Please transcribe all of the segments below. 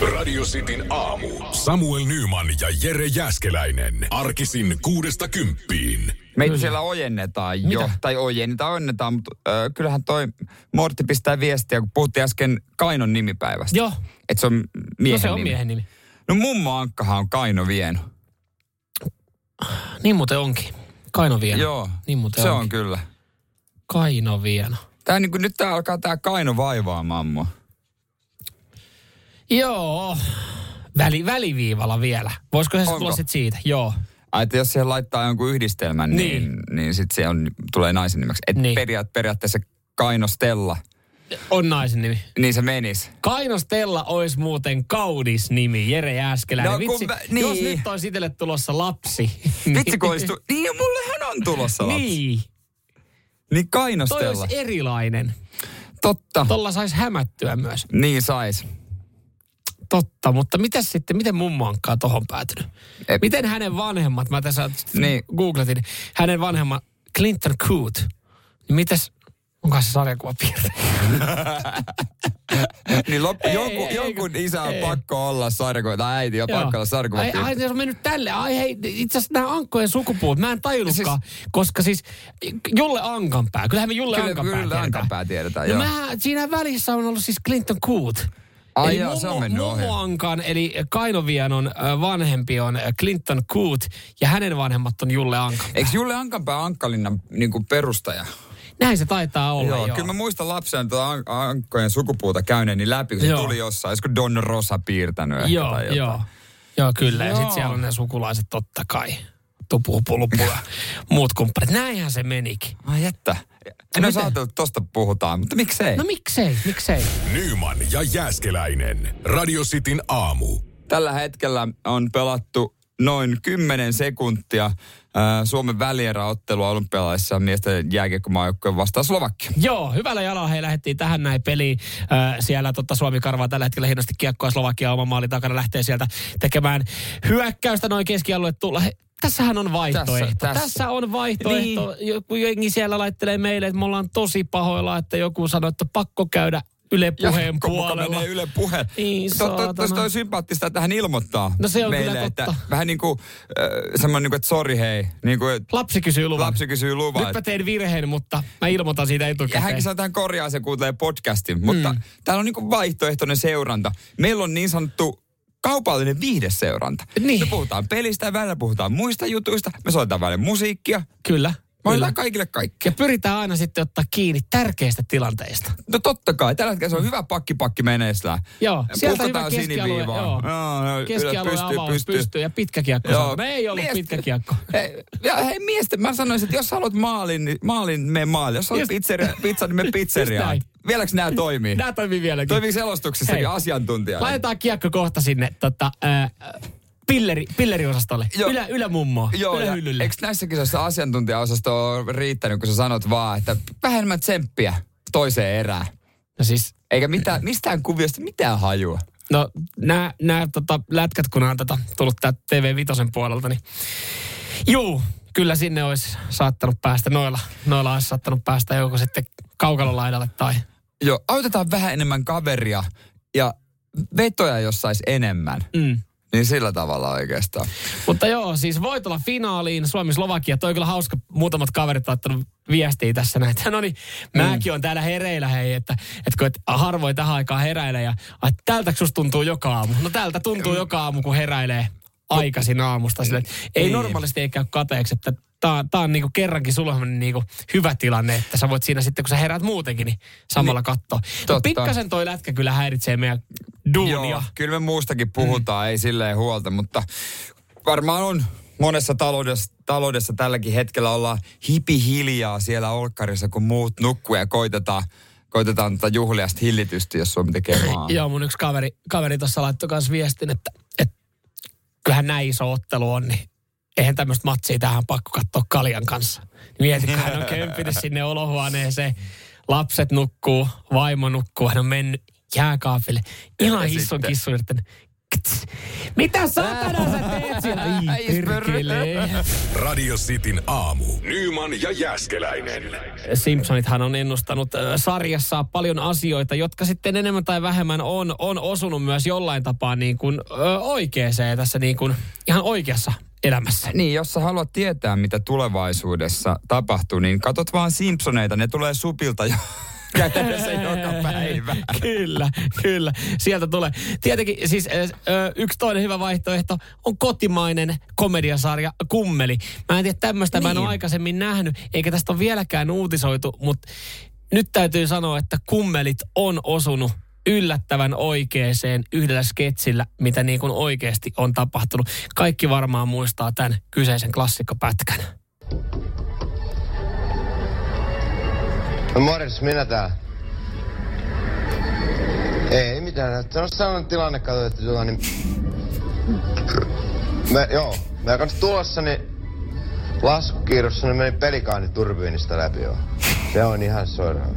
Radio Cityn aamu. Samuel Nyman ja Jere Jäskeläinen. Arkisin kuudesta kymppiin. Meitä siellä ojennetaan jo, Mitä? tai ojennetaan, ojennetaan, mutta äh, kyllähän toi Mortti pistää viestiä, kun puhuttiin äsken Kainon nimipäivästä. Joo, Että se on miehen no se on nimi. miehen nimi. No mummo Ankkahan on Kaino Vieno. Niin muuten onkin. Kaino Vieno. Joo, Niin muuten se onkin. on kyllä. Kaino Vieno. Tää niin kuin, nyt tää alkaa tää Kaino vaivaamaan mua. Joo. Väli, väliviivalla vielä. Voisiko se tulla sitten siitä? Joo. Ai, että jos siihen laittaa jonkun yhdistelmän, niin, Niin. niin, sitten se on, tulee naisen nimeksi. Et Niin. periaat, periaatteessa Kaino Stella, On naisen nimi. niin se menis. Kaino Stella olisi muuten kaunis nimi, Jere Jääskeläinen. No, Vitsi, mä- jos niin. nyt olisi itselle tulossa lapsi. Vitsi kun olisi tu- Niin, ja mullehan on tulossa lapsi. Niin. Niin Kaino Toi olisi erilainen. Totta. Tolla saisi hämättyä myös. Niin sais. Totta, mutta mitäs sitten, miten mummo onkaan tohon päätynyt? Et- Miten hänen vanhemmat, mä tässä Niin. googletin, hänen vanhemmat, Clinton Coote, niin mitäs, onko se sarjakuvapiirre? Niin loppu, Ei, jonkun, ei, jonkun ei, isä on ei. pakko olla sarjakuva, tai äiti on pakko olla ai, sarjakuva. ai, se on mennyt tälle. Ai hei, itse asiassa nämä Ankkojen sukupuut, mä en tajunnutkaan, koska siis Julle Ankanpää, kyllähän me Julle Kyllä, Ankanpää kyllä tiedetään. Ankanpää tiedetään, No joo. mä, siinä välissä on ollut siis Clinton Coote. Ai eli joo, se on mummo, mennyt ohi. Ankan, eli Kainovianon ö, vanhempi on Clinton Coote, ja hänen vanhemmat on Julle Ankan. Eikö Julle Ankanpää Ankkalinnan niin kuin perustaja? Näin se taitaa olla, Joo, joo. kyllä mä muistan lapsena tuota An- Ankkojen sukupuuta käyneeni läpi, kun se Joo. tuli jossain. Olisiko Don Rosa piirtänyt ehkä Joo, tai jotain. joo. Joo, kyllä. Ja Joo. sitten siellä on ne sukulaiset totta kai. Tupu, pulupu ja muut kumppanit. Näinhän se menikin. Ai että. En miten? olisi ajatellut, että tosta puhutaan, mutta miksei? No miksei, miksei? Nyman ja Jääskeläinen. Radio Cityn aamu. Tällä hetkellä on pelattu noin 10 sekuntia Suomen välieräottelua olympialaisissa miesten jääkiekkomaajoukkojen vastaan Slovakia. Joo, hyvällä jalalla he lähdettiin tähän näin peliin. Siellä totta Suomi karvaa tällä hetkellä hienosti kiekkoa Slovakia oman maalin takana lähtee sieltä tekemään hyökkäystä noin keskialue tulla. Tässähän on vaihtoehto. Tässä- Tässä, tässä. tässä on vaihtoehto. Niin. Joku jengi siellä laittelee meille, että me ollaan tosi pahoilla, että joku sanoi, että pakko käydä Yle puheen puolella. menee Yle puhe. Niin, tosta on sympaattista, että hän ilmoittaa No se on meille, kyllä että totta. vähän niin kuin äh, semmoinen, niin kuin, että sori hei, niin kuin, että Lapsi kysyy luvan. lapsi kysyy luvan. Nyt mä teen virheen, mutta mä ilmoitan siitä ja etukäteen. hänkin sanoo, että hän korjaa se kuuntelee podcastin, mutta mm. täällä on niin kuin vaihtoehtoinen seuranta. Meillä on niin sanottu kaupallinen viihdeseuranta. Niin. Me puhutaan pelistä ja välillä puhutaan muista jutuista. Me soitetaan välillä musiikkia. Kyllä. Me ollaan kaikille kaikkea. Ja pyritään aina sitten ottaa kiinni tärkeistä tilanteista. No totta kai. Tällä hetkellä se on hyvä pakki pakki meneillään. Joo, sieltä hyvä keskialue, siniviivaa. joo. Joo, Keskialue pystyy, avaus pystyy, pystyy. ja pitkä kiekko. Joo. No ei ollut Mies- pitkä kiekko. Hei, ja hei miesten, mä sanoisin, että jos haluat maalin, niin maalin, mene maali. Jos haluat pizzeria, pizza, niin mene pizzeriaan. Vieläks nämä toimii? Nää toimii vieläkin. Toimii selostuksessakin asiantuntija. Laitetaan kiekko kohta sinne tota, ää, pilleri, pilleriosastolle. Joo. Ylä, ylämummoa. Joo, Ylähyllylle. eikö näissä kisoissa asiantuntijaosasto on riittänyt, kun sä sanot vaan, että vähän enemmän tsemppiä toiseen erään. No siis, Eikä mitään, mistään kuviosta mitään hajua. no nämä nää, tota, lätkät, kun on tätä, tullut tää TV Vitosen puolelta, niin juu, kyllä sinne olisi saattanut päästä, noilla, noilla olisi saattanut päästä joko sitten kaukalolaidalle tai Joo, autetaan vähän enemmän kaveria ja vetoja, jos sais enemmän. mm, Niin sillä tavalla oikeastaan. Mutta joo, siis voitolla finaaliin Suomi-Slovakia. Toi on kyllä hauska. Muutamat kaverit ottanut viestiä tässä näin. No niin, mäkin on täällä hereillä hei, että, että kun et harvoin tähän aikaan heräilee ja että tältä susta tuntuu joka aamu. No tältä tuntuu joka aamu, kun heräilee aikaisin aamusta. Sille, ei Niin. normaalisti ei käy kateeksi, että tää, tää on niinku kerrankin semmonen niinku hyvä tilanne, että sä voit siinä sitten, kun sä heräät muutenkin, niin samalla niin, katsoa. totta. Pikkasen toi lätkä kyllä häiritsee meidän duunia. Joo, kyllä me muustakin puhutaan, mm. ei silleen huolta, mutta varmaan on monessa taloudessa, taloudessa tälläkin hetkellä ollaan hipi hiljaa siellä olkkarissa, kun muut nukkuu ja koitetaan, koitetaan tätä juhliasta hillitysti, jos Suomi tekee maa. Joo, mun yksi kaveri, kaveri tuossa laittoi kanssa viestin, että, että kyllähän näin iso ottelu on, niin eihän tämmöistä matsia tähän pakko katsoa kaljan kanssa. Mieti, kun hän on kemppinyt sinne olohuoneeseen, lapset nukkuu, vaimo nukkuu, hän on mennyt jääkaapille. Ihan hissun kissun yrittänyt Mitä satana sä teet siellä? Ai, perkele. Radio Cityn aamu. Nyman ja Jäskeläinen. Simpsonithan on ennustanut äh, sarjassa paljon asioita, jotka sitten enemmän tai vähemmän on, on osunut myös jollain tapaa niin kuin, ö, oikeeseen tässä niin kuin, ihan oikeassa elämässä. Niin, jos sä haluat tietää, mitä tulevaisuudessa tapahtuu, niin katot vaan Simpsoneita, ne tulee supilta jo käytännössä joka päivä. kyllä, kyllä. Sieltä tulee. Tietenkin siis ö, yksi toinen hyvä vaihtoehto on kotimainen komediasarja Kummeli. Mä en tiedä, tämmöistä niin. mä en ole Niin. aikaisemmin nähnyt, eikä tästä ole vieläkään uutisoitu, mutta nyt täytyy sanoa, että Kummelit on osunut yllättävän oikeeseen yhdellä sketsillä, mitä niin kuin oikeasti on tapahtunut. Kaikki varmaan muistaa tämän kyseisen klassikkopätkän. No morjes, minä tää. Ei mitään, se on sellainen tilanne, kato, että tuolla niin... Me, joo, mä kanssa tulossa, niin laskukiirossa niin meni pelikaani turbiinista läpi joo. Se on ihan soiraan.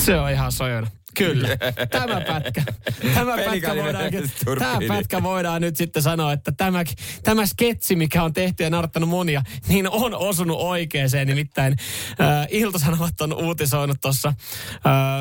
Se on ihan sojona. Kyllä. Tämä pätkä. Tämä pätkä, voidaan, tämä pätkä voidaan nyt sitten sanoa, että tämä, tämä sketsi, mikä on tehty ja naurattanut monia, niin on osunut oikeeseen. Nimittäin äh, Iltasanomat on uutisoinut tuossa äh,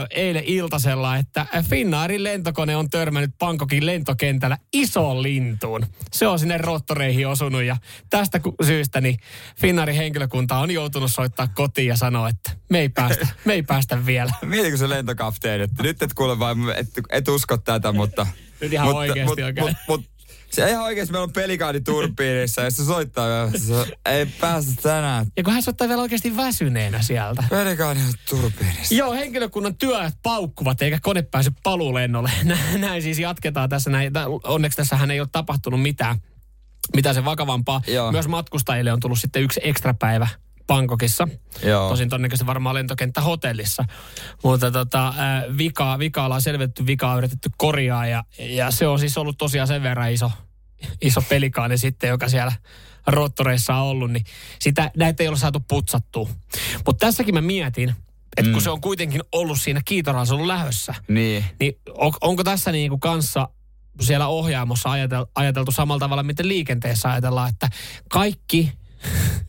eilen iltasella, että Finnaarin lentokone on törmännyt Bangkokin lentokentällä isoon lintuun. Se on sinne roottoreihin osunut ja tästä syystä niin Finnaarin henkilökunta on joutunut soittaa kotiin ja sanoa, että me ei päästä, me ei päästä vielä. Mietitkö se lentokapteeni, että nyt et kuule vaan, et, et usko tätä, mutta... Nyt ihan oikeesti mut, oikein. mut, mut, se ihan oikeesti meillä on pelikaani turbiinissa ja se soittaa ja se, ei päästä tänään. Ja kun hän soittaa vielä oikeasti väsyneenä sieltä. Pelikaani on turbiinissa. Joo, henkilökunnan työt paukkuvat eikä kone pääse paluulennolle. Nä- Näin siis jatketaan tässä näin. Onneksi tässähän ei ole tapahtunut mitään, mitään se vakavampaa. Joo. Myös matkustajille on tullut sitten yksi ekstra päivä Bangkokissa. Joo. Tosin todennäköisesti varmaan lentokenttä hotellissa. Mutta tota, äh, vika, vika ollaan selvitetty, vika on yritetty korjaa ja, ja se on siis ollut tosiaan sen verran iso, iso pelikaani sitten, joka siellä roottoreissa on ollut, niin sitä, näitä ei ole saatu putsattua. Mutta tässäkin mä mietin, että kun Mm. se on kuitenkin ollut siinä kiitoransun lähössä, Niin. niin on, onko tässä niinku kanssa siellä ohjaamossa ajateltu, ajateltu samalla tavalla, miten liikenteessä ajatellaan, että kaikki,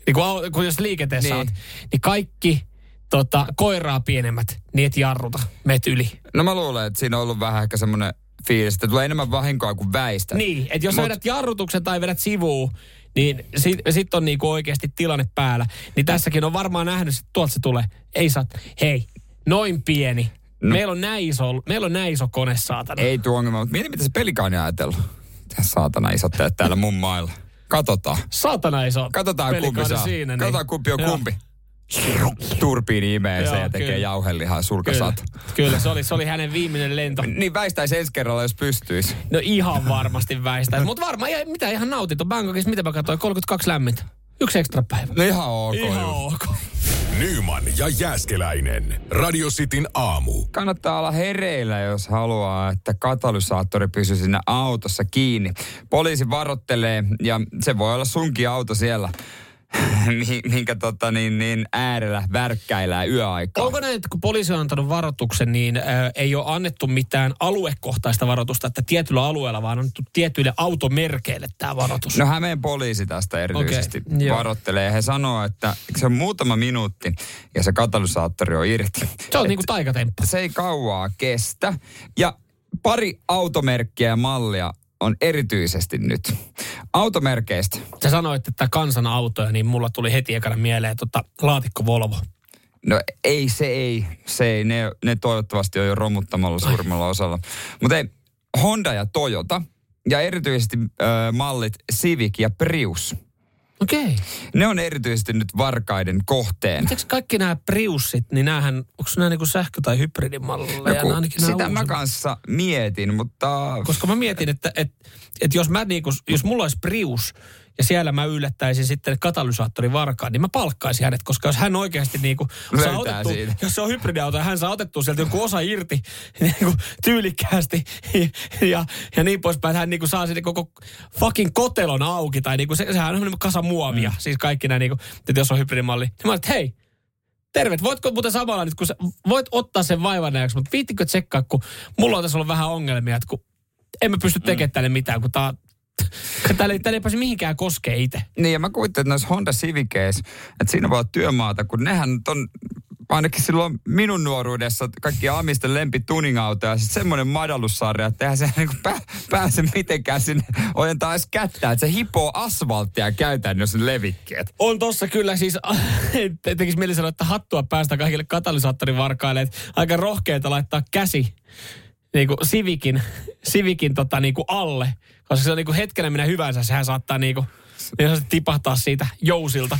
niin kun, kun jos liikenteessä Niin. oot, niin kaikki tota, koiraa pienemmät, niin et jarruta, meet yli. No mä luulen, että siinä on ollut vähän ehkä semmoinen fiilis, että tulee enemmän vahinkoa kuin väistä. Niin, että jos Mut, vedät jarrutuksen tai vedät sivuun, niin sitten sit on niinku oikeasti tilanne päällä. Niin tässäkin on varmaan nähnyt, että tuolta se tulee. Ei saa, hei, noin pieni. No. Meillä, on näin iso, meillä on näin iso kone, saatana. Ei tuo ongelma, mutta mieti mitä se pelikaani ajatellut. Tää saatana isot täällä mun mailla. Katsotaan. Saatana iso Katsotaan kumpi saa. siinä. niin- Katsotaan kumpi on kumpi. Turbiini imee se ja tekee kyllä. jauhelihaa Kyllä, sulkasat. kyllä se, oli, se oli hänen viimeinen lento. Niin väistäisi ensi kerralla, jos pystyisi. No ihan varmasti väistää. Mutta varmaan, mitä ihan nautit on Bangkokissa, mitä mä katsoin, 32 lämmintä. Yksi ekstra päivä. No ihan ok. Ihan just. ok. Nyman ja Jääskeläinen. Radio Cityn aamu. Kannattaa olla hereillä, jos haluaa, että katalysaattori pysyy siinä autossa kiinni. Poliisi varottelee ja se voi olla sunkin auto siellä, minkä tota niin, niin äärellä värkkäilää yöaikaa. Onko näin, että kun poliisi on antanut varoituksen, niin äh, ei ole annettu mitään aluekohtaista varoitusta, että tietyllä alueella, vaan on annettu tietyille automerkeille tämä varoitus? No Hämeen poliisi tästä erityisesti okay, varottelee. He sanoo, että se on muutama minuutti ja se katalysaattori on irti. se on niin kuin taikatemppu. se ei kauaa kestä. Ja pari automerkkiä ja mallia on erityisesti nyt. Automerkeistä. Sä sanoit, että kansan autoja, niin mulla tuli heti ekana mieleen tota, laatikko Volvo. No ei, se ei. Se ei. Ne, ne toivottavasti on jo romuttamalla suurimmalla osalla. Mutta ei, Honda ja Toyota ja erityisesti äh, mallit Civic ja Prius. Okei. Okay. Ne on erityisesti nyt varkaiden kohteena. Mitäkö kaikki nämä Priussit, niin näähän, onko nämä niinku sähkö- tai hybridimalleja? No, ainakin sitä mä uusimmat. kanssa mietin, mutta... Koska mä mietin, että, että, että jos, mä niinku, jos mulla olisi Prius ja siellä mä yllättäisin sitten katalysaattorin varkaan, niin mä palkkaisin hänet, koska jos hän oikeasti niinku, saa Löytää otettua, siitä. jos se on hybridiauto ja hän saa otettua sieltä joku osa irti niinku, tyylikkäästi ja, ja niin poispäin, että hän niinku saa sinne koko fucking kotelon auki tai niinku, se, sehän on niinku kasa muovia, mm. siis kaikki nämä, niinku, että jos on hybridimalli. Niin mä olin, että hei, Terve, voitko muuten samalla nyt, kun sä voit ottaa sen vaivan näyksi, mutta viittikö tsekkaa, kun mulla on tässä ollut vähän ongelmia, että kun en mä pysty tekemään tälle mitään, kun tää, täällä, ei- täällä ei pääse mihinkään koskee itse. Niin, ja mä kuvittelen, että noissa Honda Civiceissa, että siinä voi olla työmaata, kun nehän nyt on ainakin silloin minun nuoruudessa kaikki amisten lempi tuning-autoja ja sitten semmoinen madalussarja, että eihän se niin pää, pääse mitenkään sinne ojentaa edes kättä, että se hipoo asfalttia käytännössä levikkeet. On tossa kyllä siis, te- tekisi mieli sanoa, että hattua päästä kaikille katalysaattorivarkaille, että aika rohkeita laittaa käsi niin kuin Civicin, Civicin tota, niin kuin alle, koska se on niin kuin hetkenä minä hyvänsä, sehän saattaa niin kuin, niin tipahtaa siitä jousilta.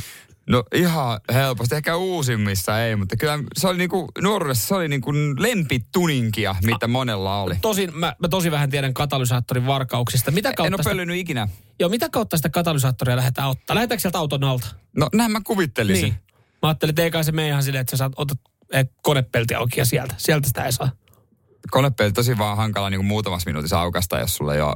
No ihan helposti, ehkä uusimmissa ei, mutta kyllä se oli niinku, nuoruudessa se oli niinku lempituninkia, mitä monella oli. Tosin, mä, mä tosi vähän tiedän katalysaattorin varkauksista. Mitä En kautta, ole sitä, pöllynyt ikinä. joo, mitä kautta sitä katalysaattoria lähdetään ottaa? Lähdetäänkö sieltä auton alta? No näin mä kuvittelisin. Niin. Mä ajattelin, että se mene ihan silleen, että sä saat, otat konepelti auki ja sieltä. Sieltä sitä ei saa. konepeli tosi vaan hankala niin kuin muutamassa minuutissa aukasta, jos sulla ei ole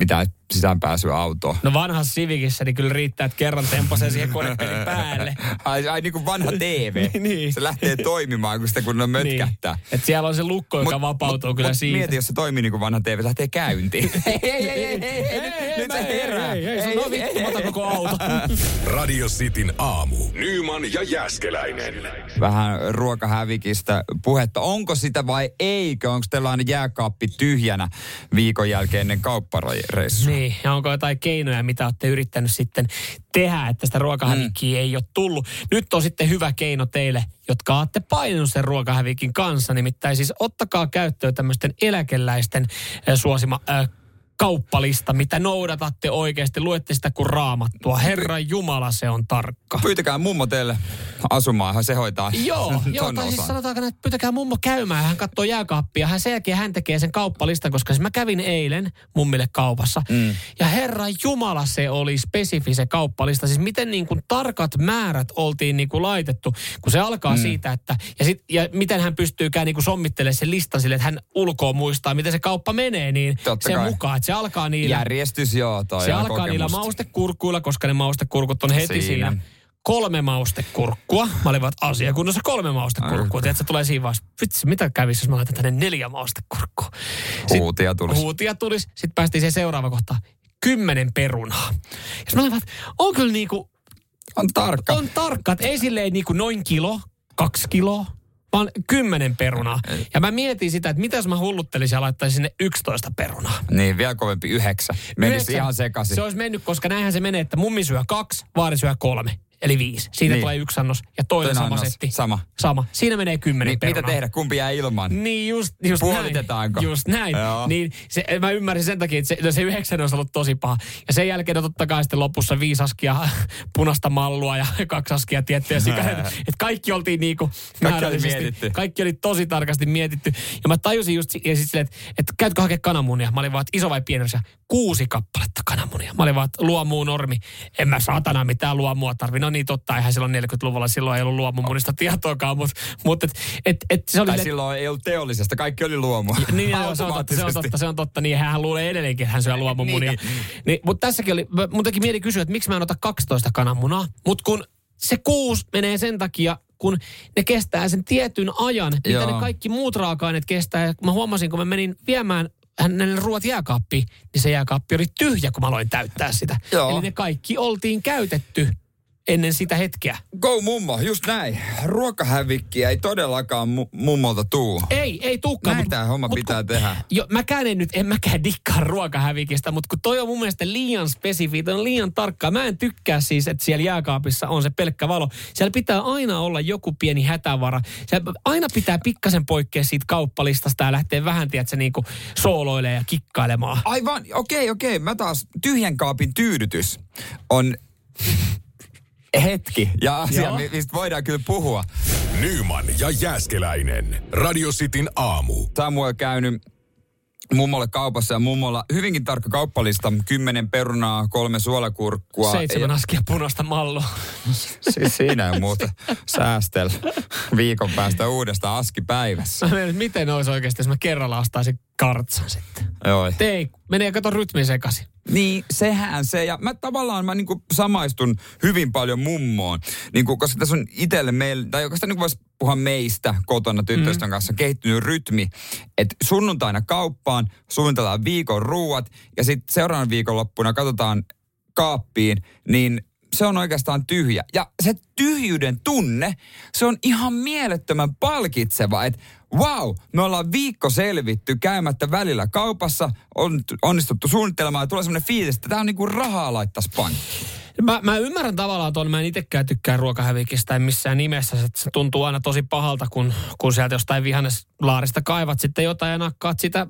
mitään sisäänpääsyä autoon. No vanhassa Civicissä niin kyllä riittää, että kerran tempasee siihen konepelin päälle. Ai, ai niin kuin vanha TV. Niin. Se lähtee toimimaan, kun sitä kun on mötkähtää. Niin. Että siellä on se lukko, joka vapautuu kyllä mut siitä. Mieti, jos se toimii niin kuin vanha TV, se lähtee käyntiin. ei, ei, ei, ei, ei, ei, nyt se herää. Ei, ei, se on vittu, mä otan koko auto. Radio Cityn aamu. Nyman ja Jäskeläinen. Vähän ruokahävikistä puhetta. Onko sitä vai eikö? Onko teillä aina jääkaappi tyhjänä viikon jälkeen ennen kauppareissua? Niin, ja onko jotain keinoja, mitä olette yrittänyt sitten tehdä, että sitä ruokahävikkiä mm. ei ole tullut. Nyt on sitten hyvä keino teille, jotka olette painunut sen ruokahävikin kanssa. Nimittäin siis ottakaa käyttöön tämmöisten eläkeläisten äh, suosima äh, kauppalista, mitä noudatatte oikeasti. Luette sitä kuin raamattua. Herra Jumala, se on tarkka. Pyytäkää mummo teille asumaan, se hoitaa Joo, joo tai siis sanotaanko, että pyytäkää mummo käymään. Hän katsoo jääkaappia. Hän sen jälkeen hän tekee sen kauppalistan, koska siis mä kävin eilen mummille kaupassa. Mm. Ja herra Jumala, se oli spesifi se kauppalista. Siis miten niin kuin tarkat määrät oltiin niin kuin laitettu, kun se alkaa mm. siitä, että ja, sit, ja miten hän pystyykään niin kuin sommittelemaan sen listan sille, että hän ulkoa muistaa, miten se kauppa menee, niin Totta sen kai. mukaan, että se alkaa niillä... Järjestys, joo, toi Se alkaa niillä kokemusta. maustekurkuilla, koska ne maustekurkut on heti Siinä. siinä. Kolme maustekurkkua. Mä olin vaan, asiakunnassa kolme maustekurkkua. Tiedätkö, tulee siinä vaiheessa, vitsi, mitä kävisi, jos mä laitan tänne neljä maustekurkkua. Huutia tulisi. Huutia tulisi. Sitten päästiin siihen seuraava kohta. Kymmenen perunaa. Ja mä olin vaan, on kyllä niinku, On tarkka. on tarkka, että ei silleen niinku noin kilo, kaksi kiloa, vaan kymmenen perunaa. Ja mä mietin sitä, että mitä jos mä hulluttelisin ja laittaisin sinne 11 perunaa. Niin, vielä kovempi yhdeksän. Menisi Yhdeksän. ihan sekaisin. Se olisi mennyt, koska näinhän se menee, että mummi syö kaksi, vaari syö kolme. Eli viisi. Siitä Niin. tulee yksi annos ja toinen Toinen sama annos, setti. sama. Sama. Siinä menee kymmenen Niin, mitä perunaa. tehdä? Kumpi jää ilman? Niin just, just Puolitetaanko? näin. Just näin. Joo. Niin se, mä ymmärsin sen takia, että se, no se yhdeksän olisi ollut tosi paha. Ja sen jälkeen on totta kai sitten lopussa viisi askia punaista mallua ja kaksi askia tiettyjä sikareita. Että kaikki oltiin niinku Kaikki oli mietitty. Kaikki oli tosi tarkasti mietitty. Ja mä tajusin just ja sit silleen, että, että käytkö hakea kananmunia? Mä olin vaan, että iso vai pieni? Kuusi kappaletta kananmunia. Mä olin vaan, että luomuu normi. En mä saatana mitään luomua tarvi. No niin totta, eihän silloin 40-luvulla silloin ei ollut luomumunista tietoakaan, mutta mut, et, et, et, se oli Tai silleen, silloin ei ollut teollisesta, kaikki oli luomua. niin, joo, se on totta, se on totta, se on totta. Niin, hän luulee edelleenkin, että hän syö luomumunia. Niin. niin, niin, mutta tässäkin oli, mun teki mieli kysyä, että miksi mä en ota 12 kananmunaa. Mutta kun se kuusi menee sen takia, kun ne kestää sen tietyn ajan, mitä Joo. ne kaikki muut raaka-aineet kestää. Ja Mä huomasin, kun mä menin viemään hänelle ruoat jääkaappiin, niin se jääkaappi oli tyhjä, kun mä aloin täyttää sitä. Joo. Eli ne kaikki oltiin käytetty ennen sitä hetkeä. Go mummo, just näin. Ruokahävikkiä ei todellakaan mu- mummolta tuu. Ei, ei tukkaan. Näin tää homma pitää tehdä. Jo, mäkään en nyt, en mäkään dikkaa ruokahävikistä, mutta kun toi on mun mielestä liian spesifi, on liian tarkkaa. Mä en tykkää siis, että siellä jääkaapissa on se pelkkä valo. Siellä pitää aina olla joku pieni hätävara. Siellä aina pitää pikkasen poikkea siitä kauppalistasta ja lähteä vähän, tiedätkö, niinku sooloilemaan ja kikkailemaan. Aivan, okei, okei. Mä taas, tyhjän kaapin tyydytys on hetki ja asia, Joo. mi- mistä voidaan kyllä puhua. Nyman ja Jäskeläinen. Radio Cityn aamu. Samuel käynyt mummolle kaupassa ja mummolla hyvinkin tarkka kauppalista. Kymmenen perunaa, kolme suolakurkkua. Seitsemän Ja- askia punaista mallua. Siis siinä ei muuta säästel viikon päästä uudesta aski päivässä. Mä mietin, että miten olisi oikeasti, jos mä kerralla ostaisin kartsan sitten. Joo. Ei, menee kato rytmi sekaisin. Niin, sehän se. Ja mä tavallaan mä niinku samaistun hyvin paljon mummoon. Niinku, koska tässä on itselle meillä, tai oikeastaan niinku voisi puhua meistä kotona tyttöystä mm. kanssa, kehittynyt rytmi, että sunnuntaina kauppaan, suunnitellaan viikon ruuat ja sitten seuraavan viikonloppuna katsotaan kaappiin, niin se on oikeastaan tyhjä. Ja se tyhjyyden tunne, se on ihan mielettömän palkitseva, että wow, me ollaan viikko selvitty käymättä välillä kaupassa, on onnistuttu suunnittelemaan ja tulee semmoinen fiilis, että tämä on niinku rahaa laittaisi pankkiin. Mä, mä ymmärrän tavallaan tuon, mä en itsekään tykkää ruokahävikistä en missään nimessä. Se, se tuntuu aina tosi pahalta, kun, kun sieltä jostain vihanneslaarista kaivat sitten jotain ja nakkaat sitä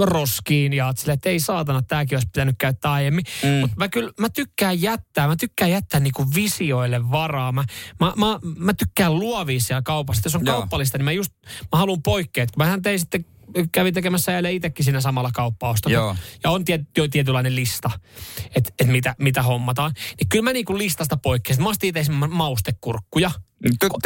roskiin ja sille, että ei saatana, tämäkin olisi pitänyt käyttää aiemmin. Mm. Mutta mä kyllä, mä tykkään jättää, mä tykkään jättää niinku visioille varaa. Mä, mä, mä, mä tykkään luovia siellä kaupassa. Jos on Joo. kauppalista, niin mä just, mä haluan poikkeet. Mähän tein sitten kävin tekemässä eilen itsekin siinä samalla kauppaostolla. Joo. Ja on tiet, jo tietynlainen lista, että et mitä, mitä hommataan. Niin kyllä mä niinku listasta poikkesin. Mä ostin itse maustekurkkuja.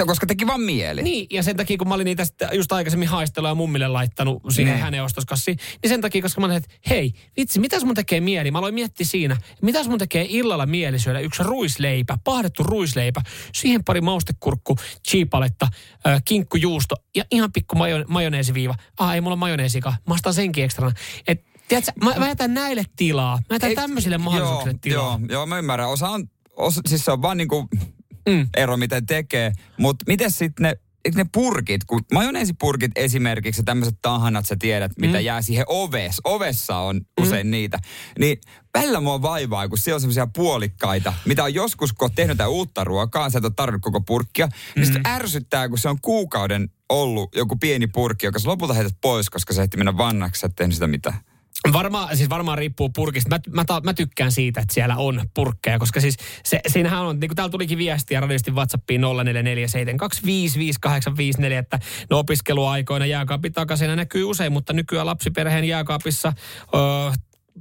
Koska teki vaan mieli. Niin, ja sen takia kun mä olin niitä just aikaisemmin haistelua ja mummille laittanut siihen ne. Niin. hänen ostoskassiin, niin sen takia, koska mä olin, että hei, vitsi, mitäs mun tekee mieli? Mä aloin miettiä siinä, mitäs mun tekee illalla mieli syödä yksi ruisleipä, pahdettu ruisleipä, siihen pari maustekurkku, chiipaletta, äh, kinkkujuusto ja ihan pikku majo, majoneesiviiva. Ah, ei mulla majoneesikaan, mä ostan senkin ekstrana. Et, tiedätkö, mä, mä jätän näille tilaa. Mä jätän tämmöisille mahdollisuuksille tilaa. Joo, joo, mä ymmärrän. Osa on, osa, siis se on vaan niinku mm. ero, miten tekee. Mutta miten sitten ne ne purkit, kun majoneesipurkit esimerkiksi, tämmöiset tahanat, sä tiedät, mitä mm. jää siihen oves. Ovessa on mm. usein niitä. Niin välillä mua vaivaa, kun siellä on semmoisia puolikkaita, mitä on joskus, kun on tehnyt uutta ruokaa, sä et ole tarvinnut koko purkkia, mm. niin sitten ärsyttää, kun se on kuukauden ollut joku pieni purkki, joka sä lopulta heität pois, koska se ehti mennä vannaksi, sä et tehnyt sitä mitään. Varmaan, siis varmaan riippuu purkista. Mä, mä, mä, tykkään siitä, että siellä on purkkeja, koska siis se, siinähän on, niin kuin täällä tulikin viestiä radiosti WhatsAppiin 0447255854, että no opiskeluaikoina jääkaapin takaisin näkyy usein, mutta nykyään lapsiperheen jääkaapissa öö,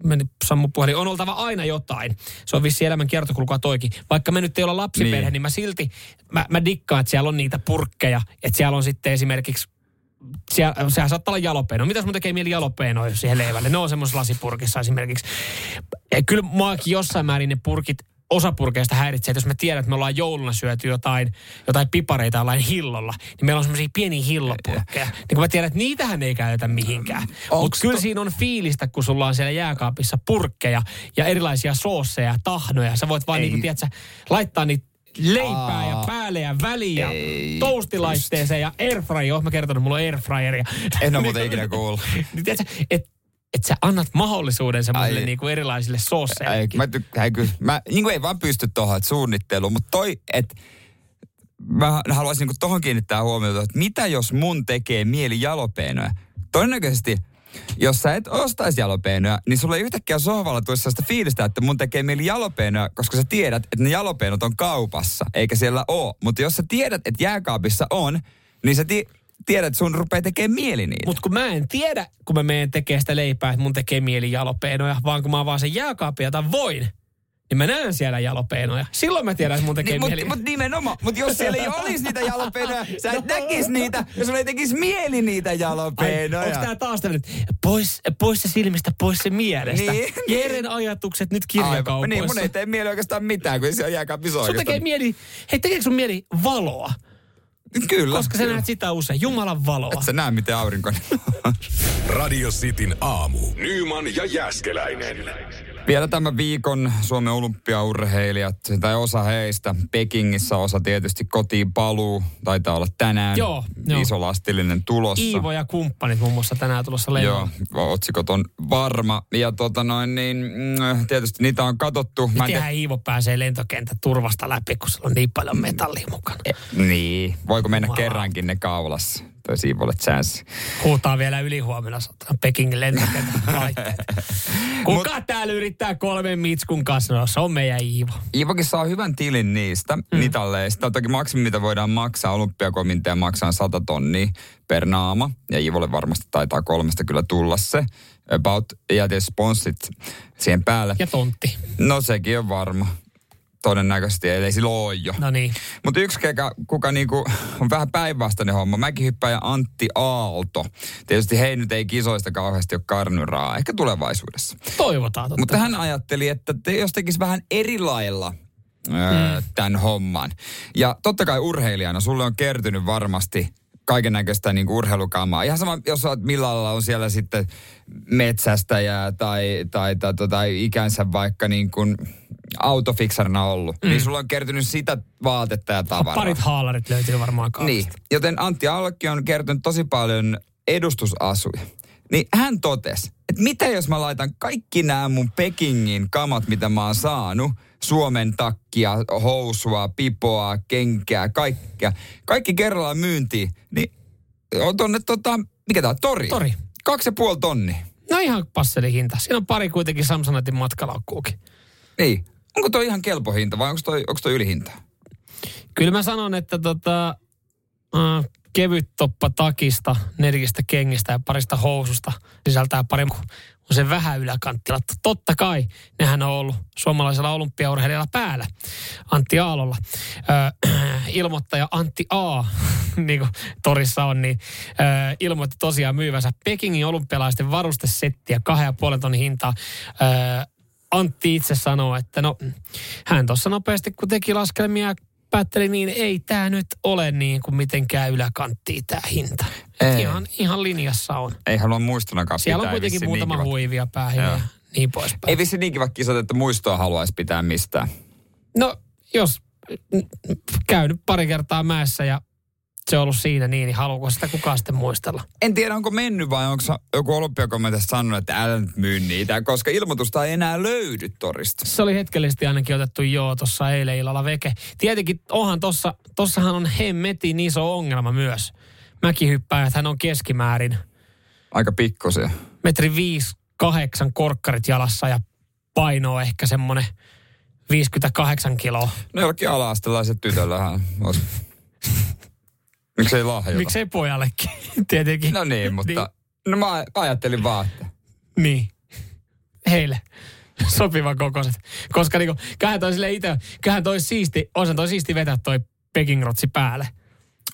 meni Sammu puhelin, on oltava aina jotain. Se on vissi elämän kiertokulkua toikin. Vaikka me nyt ei olla lapsiperhe, niin, niin mä silti, mä, mä dikkaan, että siellä on niitä purkkeja. Että siellä on sitten esimerkiksi siellä, sehän saattaa olla jalopeeno. Mitäs mun tekee mieli jalopeenoa siihen leivälle? Ne on semmoisessa lasipurkissa esimerkiksi. Ja kyllä muakin jossain määrin ne purkit osa purkeista häiritsee, että jos me tiedän, että me ollaan jouluna syöty jotain, jotain pipareita jollain hillolla, niin meillä on semmoisia pieniä hillopurkkeja. Niin kun mä tiedän, että niitähän ei käytetä mihinkään. Mutta kyllä to... siinä on fiilistä, kun sulla on siellä jääkaapissa purkkeja ja erilaisia soosseja ja tahnoja. Sä voit vaan, niin kuin, tiedätkö, laittaa niitä leipää Aa. ja päälle ja ja toastilaitteeseen ja airfryer. Oon mä kertonut, mulla on airfryeria. En ole muuten ikinä kuullut. niin että että sä annat mahdollisuuden semmoisille niinku erilaisille soosseille. Mä tykkään kyllä. Mä niinku ei vaan pysty tuohon, että suunnittelu, mutta toi, että mä haluaisin niinku tohon kiinnittää huomiota, että mitä jos mun tekee mieli jalopeenoja? Todennäköisesti jos sä et ostaisi jalopeenoja, niin sulla ei yhtäkkiä sohvalla tulisi sellaista fiilistä, että mun tekee mieli jalopeenoja, koska sä tiedät, että ne jalopeenot on kaupassa, eikä siellä ole. Mutta jos sä tiedät, että jääkaapissa on, niin sä ti- tiedät, että sun rupeaa tekemään mieli niitä. Mutta kun mä en tiedä, kun mä menen tekemään sitä leipää, että mun tekee mieli jalopeenoja, vaan kun mä vaan sen jääkaapin jota voin, niin mä näen siellä jalopeenoja. Silloin mä tiedän, että mun tekee niin, mieli. Mutta mut nimenomaan, mutta jos siellä ei olisi niitä jalopeenoja, sä et no. näkis niitä, jos sulla ei tekisi mieli niitä jalopeenoja. Onko tää taas tämmöinen, pois, pois se silmistä, pois se mielestä. Niin. Jeren ajatukset nyt kirjakaupoissa. Aivan. Niin, mun ei tee mieli oikeastaan mitään, kun se on jääkaapissa Sun tekee mieli, hei tekeekö sun mieli valoa? Kyllä. Koska sä näet sitä usein. Jumalan valoa. Et sä näe, miten aurinko Radio Cityn aamu. Nyman ja Jäskeläinen. Vielä tämän viikon Suomen olympiaurheilijat, tai osa heistä, Pekingissä, osa tietysti kotiin paluu, taitaa olla tänään joo, iso lastillinen tulossa. Iivo ja kumppanit muun muassa tänään tulossa lennoon. Joo, otsikot on varma. Ja tota noin, niin mm, tietysti niitä on katsottu. Mitenhän te... Iivo pääsee lentokentän turvasta läpi, kun sillä on niin paljon metallia mukana. E, niin, voiko mennä Jumala. kerrankin ne kaulassa? Siivolle chanssi. Huutaa vielä ylihuomenna Pekingin lentokentän. Kuka Mut, täällä yrittää kolmen mitskun kanssa? No, se on meidän Iivo. Iivokin saa hyvän tilin niistä mm. mitalleista. Toki maksimi, mitä voidaan maksaa, olympiakomitea maksaa 100 tonnia per naama. Ja Iivolle varmasti taitaa kolmesta kyllä tulla se. About, ja sponssit siihen päälle. Ja tontti. No sekin on varma todennäköisesti, ellei sillä ole jo. No niin. Mutta yksi keka, kuka niinku on vähän päinvastainen homma, mäkihyppäjä Antti Aalto. Tietysti hei nyt ei kisoista kauheasti ole karnyraa, ehkä tulevaisuudessa. Toivotaan totta. Mutta hän ajatteli, että te, jos tekisi vähän eri lailla öö, Mm. tämän homman. Ja totta kai urheilijana sulle on kertynyt varmasti kaiken näköistä niin urheilukamaa. Ihan sama, jos olet millalla on siellä sitten metsästäjää tai, tai, tai, tai, tai ikänsä vaikka niin kuin autofiksarina ollut. Mm. Niin sulla on kertynyt sitä vaatetta ja tavaraa. Parit haalarit löytyy varmaan Niin, kaupasta. joten Antti Alkki on kertonut tosi paljon edustusasuja. Niin hän totesi, että mitä jos mä laitan kaikki nämä mun Pekingin kamat, mitä mä oon saanut, Suomen takkia, housua, pipoa, kenkää, kaikkea, kaikki kerrallaan myyntiin, niin on tonne tota, mikä tää on, tori? Tori. Kaksi ja puoli tonni. No ihan passeli hinta. Siinä on pari kuitenkin Samsonetin matkalaukkuukin. Niin. Onko toi ihan kelpo hinta vai onko toi, onko toi ylihinta? Kyllä mä sanon, että tota, äh, kevyt toppa takista, neljistä kengistä ja parista housusta sisältää pari on se vähän yläkantti. Totta kai nehän on ollut suomalaisella olympiaurheilijalla päällä. Antti Aalolla. Ö, ilmoittaja Antti A, niin kuin torissa on, niin ö, ilmoitti tosiaan myyvänsä Pekingin olympialaisten varustesettiä kahden ja puolen tonnin hintaa. Ö, Antti itse sanoo, että no hän tuossa nopeasti kun teki laskelmia päätteli niin, ei tämä nyt ole niin kuin mitenkään yläkanttiin tämä hinta. Ei. Ihan, ihan linjassa on. Ei halua muistonakaan Siellä on pitää, ei kuitenkin vissiin muutama niin kiva- huivia päähin Joo. ja niin poispäin. Ei vissi niin kiva kisat, että muistoa haluaisi pitää mistään. No, jos käynyt pari kertaa mäessä ja se on ollut siinä niin, niin haluuko sitä kukaan sitten muistella? En tiedä, onko mennyt vai onko joku olympiakomiteassa sanonut, että älä nyt myy niitä, koska ilmoitusta ei enää löydy torista. Se oli hetkellisesti ainakin otettu joo tuossa eilen illalla veke. Tietenkin onhan tossa, tossahan on hemmetin iso ongelma myös. Mäkihyppäjät hän on keskimäärin Aika pikkusia. metri viisi, kahdeksan korkkarit jalassa ja painoa ehkä semmonen 58 kiloa. No jollakin ala-astelaiset tytöllähän olisi. Miksei lahjota? Miksei pojallekin, tietenkin. No niin, mutta no mä ajattelin vaan, että Niin. Heille. Sopivan kokoiset. Koska niinku, kyllähän toi sille itse, kyllähän toi siisti, on toi siisti vetää toi Peking-rotsi päälle.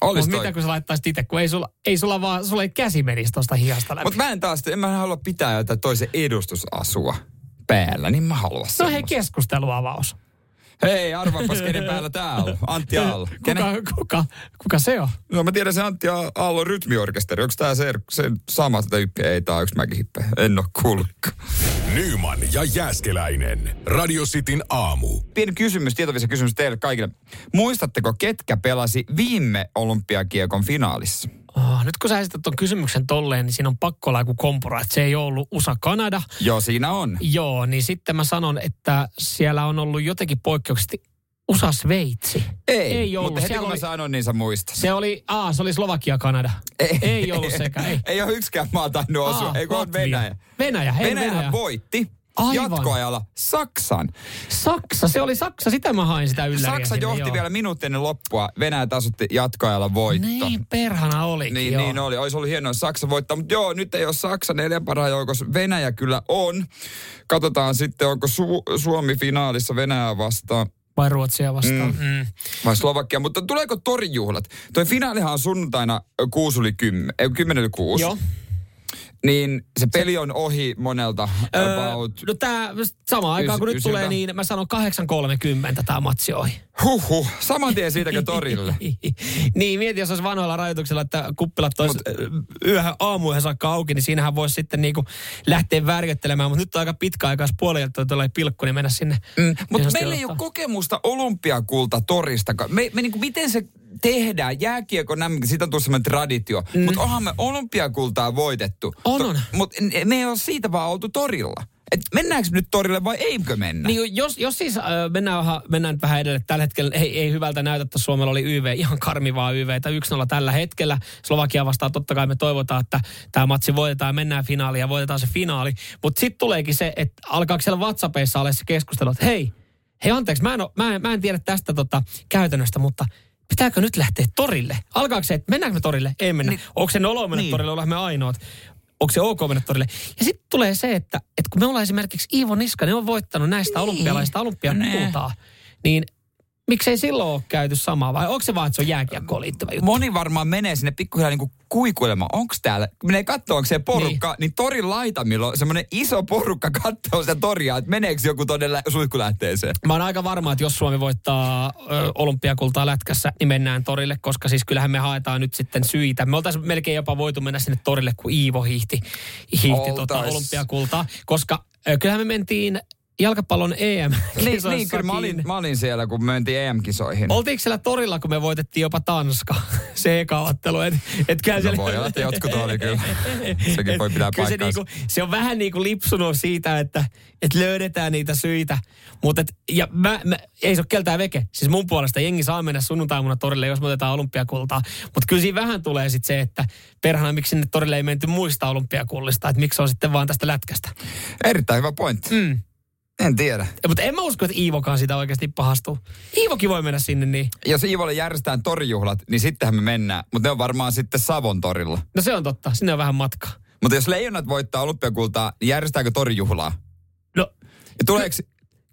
olisi Mutta toi. mitä kun sä laittaisit itse, kun ei sulla, ei sulla vaan, sulla ei käsi menisi tosta hiasta läpi. Mutta mä en taas, en mä halua pitää jotain toisen edustusasua päällä, niin mä haluan no hei, keskusteluavaus. Hei, arvaapas kenen päällä tää on. Antti Aallo. Kenen? Kuka, kuka, kuka se on? No mä tiedän se Antti Aallon rytmiorkesteri. Onko tää se, se sama tyyppi? Ei, tää on yksi mäkihippe. En oo kuullutkaan. Nyman ja Jääskeläinen. Radio Cityn aamu. Pieni kysymys, tietovisa kysymys teille kaikille. Muistatteko, ketkä pelasi viime olympiakiekon finaalissa? Oh, nyt kun sä esität ton kysymyksen tolleen, niin siinä on pakko olla joku kompura, että se ei ole ollut USA-Kanada. Joo, siinä on. Joo, niin sitten mä sanon, että siellä on ollut jotenkin poikkeuksellisesti USA-Sveitsi. Ei, Ei ollut. mutta heti Siellä kun mä oli- sanon, niin sä muistat. Se oli, aa, se oli Slovakia-Kanada. Ei, ei ollut sekä, ei. ei ole yksikään maa tainnut osua. Ei kun. Venäjä. Venäjä, hei Venäjä, Venäjä. voitti Aivan. jatkoajalla Saksan. Saksa, se oli Saksa, sitä mä hain sitä ylläriä Saksa sinne, johti joo. vielä minuutti ennen loppua. Venäjä tasutti jatkoajalla voitto. Niin, perhana olikin, Niin, joo. niin oli. Olisi ollut hienoa, jos Saksa voittaa. Mutta joo, nyt ei ole Saksa neljän parhaan joukossa. Venäjä kyllä on. Katsotaan sitten, onko Su- Suomi finaalissa Venäjää vastaan Vai Ruotsia vastaan. Mm. Mm. vai Slovakia. Mutta tuleeko torijuhlat? Toi finaalihan on sunnuntaina 6 yli 10, ei, 10 yli 6. Joo. Niin se peli on ohi monelta about. no tää sama aikaa kun Ys- nyt tulee, ysyltä. niin mä sanon 8.30 tää matsi ohi. Huhhuh, saman tien siitäkö torille? niin, mieti, jos olisi vanhoilla rajoituksilla, että kuppilat olisi yöhön aamuihin saakka auki, niin siinähän voisi sitten niinku lähteä värjöttelemään. Mutta nyt on aika pitkä aikaa, jos puolelta tulee pilkku, niin mennä sinne. Mm, mutta meillä ei ole kokemusta olympiakulta torista. Me, me niinku, miten se tehdään? Jääkiekko, nämä, siitä on tullut semmoinen traditio. Mm. Mutta onhan me olympiakultaa voitettu. On, on. Mutta me ei ole siitä vaan oltu torilla. Et mennäänkö nyt torille vai eikö mennä? Niin jos, jos siis äh, mennään, vähän- mennään nyt vähän edelle. Tällä hetkellä ei, ei hyvältä näytä, että Suomella oli YV, ihan karmivaa YV, 1-0 tällä hetkellä. Slovakia vastaan totta kai me toivotaan, että tämä matsi voitetaan ja mennään finaaliin ja voitetaan se finaali. Mutta sitten tuleekin se, että alkaako siellä WhatsAppissa olla se keskustelu, että hei, hei anteeksi, mä en, oo- mä en, mä en tiedä tästä tota, käytännöstä, mutta pitääkö nyt lähteä torille? Alkaako se, että mennäänkö me torille? Ei mennä. Niin, Onko se nolo mennä niin. torille, ollaan me ainoat? Onko se ok mennä torille? Ja sitten tulee se, että, että kun me ollaan esimerkiksi Iivo Niskanen on voittanut näistä Niin. olympialaisista olympiakultaa, niin miksei silloin ole käyty samaa vai onko se vaan, että se on jääkiekkoon liittyvä juttu? Moni varmaan menee sinne pikkuhiljaa niinku kuikuilemaan. Onko täällä, menee katsoa, onko se porukka, niin, niin torin laitamilla on semmoinen iso porukka katsoo sitä toria, että meneekö joku todella suihkulähteeseen. Mä oon aika varma, että jos Suomi voittaa ö, olympiakultaa lätkässä, niin mennään torille, koska siis kyllähän me haetaan nyt sitten syitä. Me oltaisiin melkein jopa voitu mennä sinne torille, kun Iivo hiihti, hiihti tota olympiakultaa, koska ö, kyllähän me mentiin jalkapallon EM. Niin, niin kyllä mä olin, mä olin siellä, kun mentiin EM-kisoihin. Oltiinko siellä torilla, kun me voitettiin jopa Tanska, se eka ottelu? Et, et kyllä No siellä- voi olla, että jotkut oli kyllä. Sekin Et voi pitää kyllä se, niinku, se on vähän niin kuin lipsunut siitä, että, että löydetään niitä syitä. Mutta et, ja mä, mä, ei se ole keltään veke. Siis mun puolesta jengi saa mennä sunnuntaimuna torille, jos me otetaan olympiakultaa. Mutta kyllä siinä vähän tulee sitten se, että perhana miksi sinne torille ei menty muista olympiakullista. Että miksi se on sitten vaan tästä lätkästä. Erittäin hyvä pointti. Mm. En tiedä. Mutta en mä usko, että Iivokaan sitä oikeasti pahastuu. Iivokin voi mennä sinne niin. Jos Iivolle järjestetään torijuhlat, niin sittenhän me mennään. Mutta ne on varmaan sitten Savon torilla. No se on totta, sinne on vähän matkaa. Mutta jos leijonat voittaa olympiakultaa, niin järjestetäänkö torijuhlaa? No, Ja tuleeko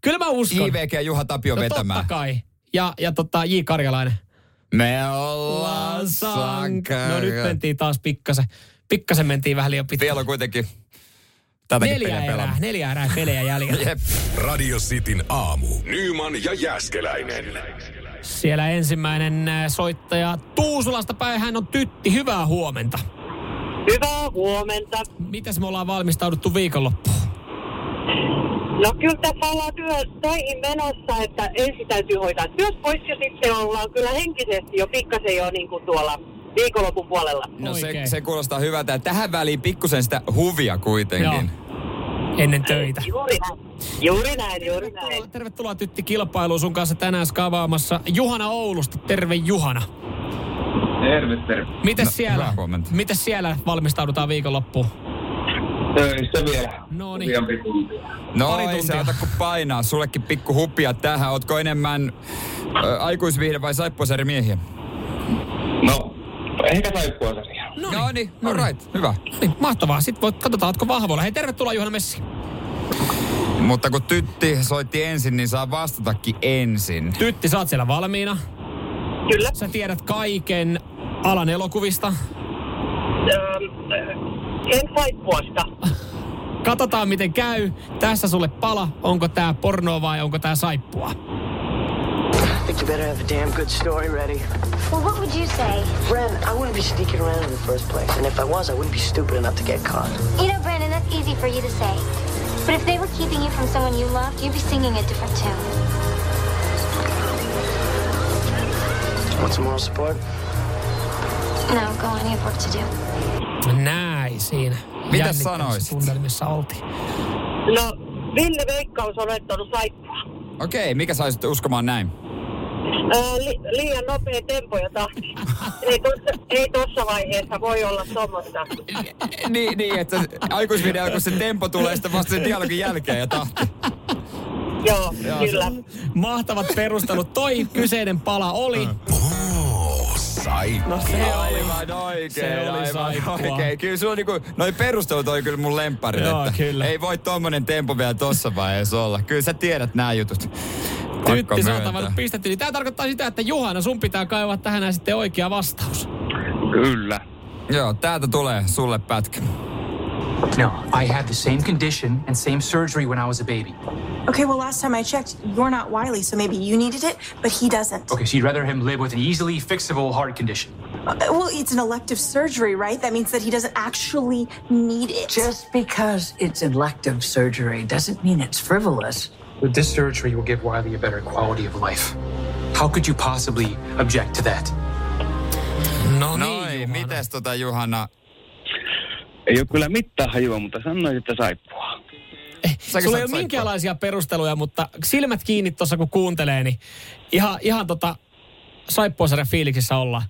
kyllä mä uskon. IVG ja Juha Tapio no vetämään? totta kai. Ja, ja tota, J. Karjalainen. Me ollaan sankareita. No nyt mentiin taas pikkasen. Pikkasen mentiin vähän liian pitkälle. Vielä on kuitenkin tätäkin Neljä erää, neljä erää pelejä jäljellä. Jep. Radio Cityn aamu. Nyman ja Jäskeläinen. Siellä ensimmäinen äh, soittaja Tuusulasta päin, hän on Tytti. Hyvää huomenta. Hyvää huomenta. Mitäs me ollaan valmistauduttu viikonloppuun? No kyllä tässä ollaan työ, töihin menossa, että ensin täytyy hoitaa työt pois ja sitten ollaan kyllä henkisesti jo pikkasen jo niin kuin tuolla viikonlopun puolella. No se, Oikein. se kuulostaa hyvältä. Ja tähän väliin pikkusen sitä huvia kuitenkin. Ennen töitä. Juuri näin. Juuri näin, juuri näin. Tervetuloa, tervetuloa Tytti kilpailuun sun kanssa tänään skavaamassa Juhana Oulusta. Terve Juhana. Terve, terve. Mites No, siellä, mites siellä valmistaudutaan viikonloppuun? Töissä vielä. No niin. No Pari ei se auta kuin painaa. Sullekin pikku hupia tähän. Ootko enemmän ö, aikuisviihde vai saippuasari miehiä? No, ehkä saippua sarja. No No niin, all right, hyvä. niin, mahtavaa. Sitten voit, katsotaan, ootko vahvoilla. Hei, tervetuloa Juhana Messi. Mutta kun tytti soitti ensin, niin saa vastatakin ensin. Tytti, sä oot siellä valmiina. Kyllä. Sä tiedät kaiken alan elokuvista. Öö, en saippuasta. Katsotaan miten käy. Tässä sulle pala. Onko tää pornoa vai onko tää saippua? Think you better have a damn good story ready. Well, what would you say? Bren, I wouldn't be sneaking around in the first place. And if I was, I wouldn't be stupid enough to get caught. You know, Brandon, that's easy for you to say. But if they were keeping you from someone you loved, you'd be singing a different tune. Want some moral support? No, go on, you have work to do. Näin siinä. Mitä Jännittävissä sanoisit? tunnelmissa oltiin. No, Ville Veikkaus on ottanut saippua. Okei, mikä saisit uskomaan näin? Öö, li, liian nopea tempo ja tahti. ei, tossa, ei tossa vaiheessa voi olla tommoista. niin, niin, että aikuisvideo, kun se tempo tulee sitten vasta sen dialogin jälkeen ja tahti. Joo, Joo, kyllä. Mahtavat perustelut. Toi kyseinen pala oli. Saippua. No se oli. Aivan oikein, Se oli aivan oikein. Kyllä sulla niinku, noi perustelut oli kyllä mun lempparit, Joo, että kyllä. ei voi tommonen tempo vielä tossa vaiheessa olla. Kyllä sä tiedät nämä jutut. Tytti, avannut pistetty. Niin tää tarkoittaa sitä, että Juhana, sun pitää kaivaa tähän sitten oikea vastaus. Kyllä. Joo, täältä tulee sulle pätkä. No, I had the same condition and same surgery when I was a baby. Okay, well, last time I checked, you're not Wiley, so maybe you needed it, but he doesn't. Okay, so you'd rather him live with an easily fixable heart condition. Uh, well, it's an elective surgery, right? That means that he doesn't actually need it. Just because it's elective surgery doesn't mean it's frivolous. But this surgery will give Wiley a better quality of life. How could you possibly object to that? No niin, Juhana. mites tota Juhana? Ei ole kyllä mitään hajua, mutta sanoit, että saippua. Säkö Sulla ei ole minkäänlaisia perusteluja, mutta silmät kiinni tuossa kun kuuntelee, niin ihan, ihan tota saippuasarjan fiiliksissä ollaan.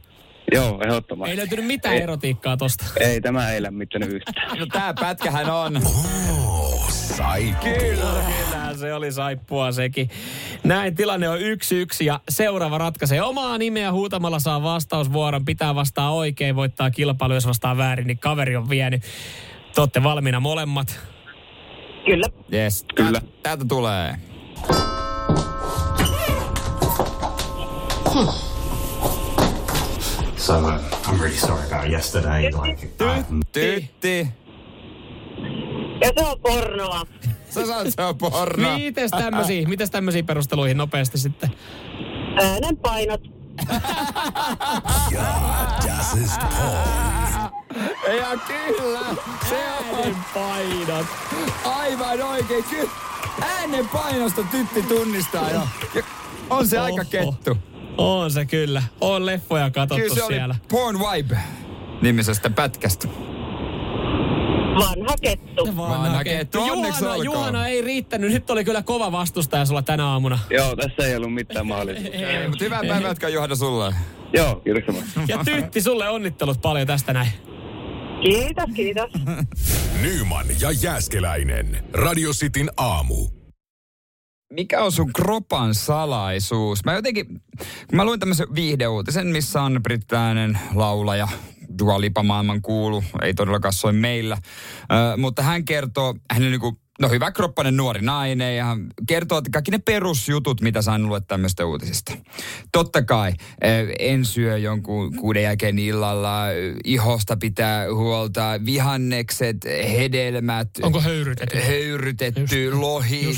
Joo, ehdottomasti. Ei löytynyt mitään ei, erotiikkaa tosta. Ei, tämä ei lämmittänyt yhtään. No tää pätkähän on. Oh, saippua. Kyllä, kyllä, se oli saippua sekin. Näin tilanne on yksi yksi ja seuraava ratkaisee omaa nimeä huutamalla saa vastausvuoron. Pitää vastaa oikein, voittaa kilpailu, jos vastaa väärin, niin kaveri on vienyt. Te olette valmiina molemmat. Kyllä. Yes, Kyllä. Täältä, tulee. So uh, I'm really sorry about yesterday. Like, I, Tytti. Ja se on pornoa. Sä saat se porno. Mites tämmöisiä, mites tämmöisiä perusteluihin nopeasti sitten? Äänenpainot. Das ist porn. Ja kyllä, se on painot. aivan oikein. Ky- äänenpainosta tytti tunnistaa jo. Ja on se aika Oho. kettu. On se kyllä. On leffoja katsottu Kyllä se oli siellä. Porn Vibe nimisestä pätkästä. Vanha kettu. Vanha kettu, onneksi Juhana, olkoon. Juhana ei riittänyt. Nyt oli kyllä kova vastustaja sulla tänä aamuna. Joo, tässä ei ollut mitään mahdollisuutta. Ei, mutta hyvää päivää jatkaa Juhana sulle. Joo, kiitoksia. moi. Ja Tytti, sulle onnittelut paljon tästä näin. Kiitos, kiitos. Nyman ja Jääskeläinen. Radio Cityn aamu. Mikä on sun kropan salaisuus? Mä jotenkin, kun mä luin tämmöisen viihdeuutisen, missä on brittiläinen laulaja, Dua Lipa maailman kuulu, ei todellakaan soi meillä. Ö, mutta hän kertoo, hän on niinku, no hyvä kroppainen nuori nainen ja kertoo, että kaikki ne perusjutut, mitä sain lue tämmöistä uutisista. Totta kai, ö, en syö jonkun kuuden jälkeen illalla, ihosta pitää huolta, vihannekset, hedelmät. Onko höyrytetty? Höyrytetty, lohi,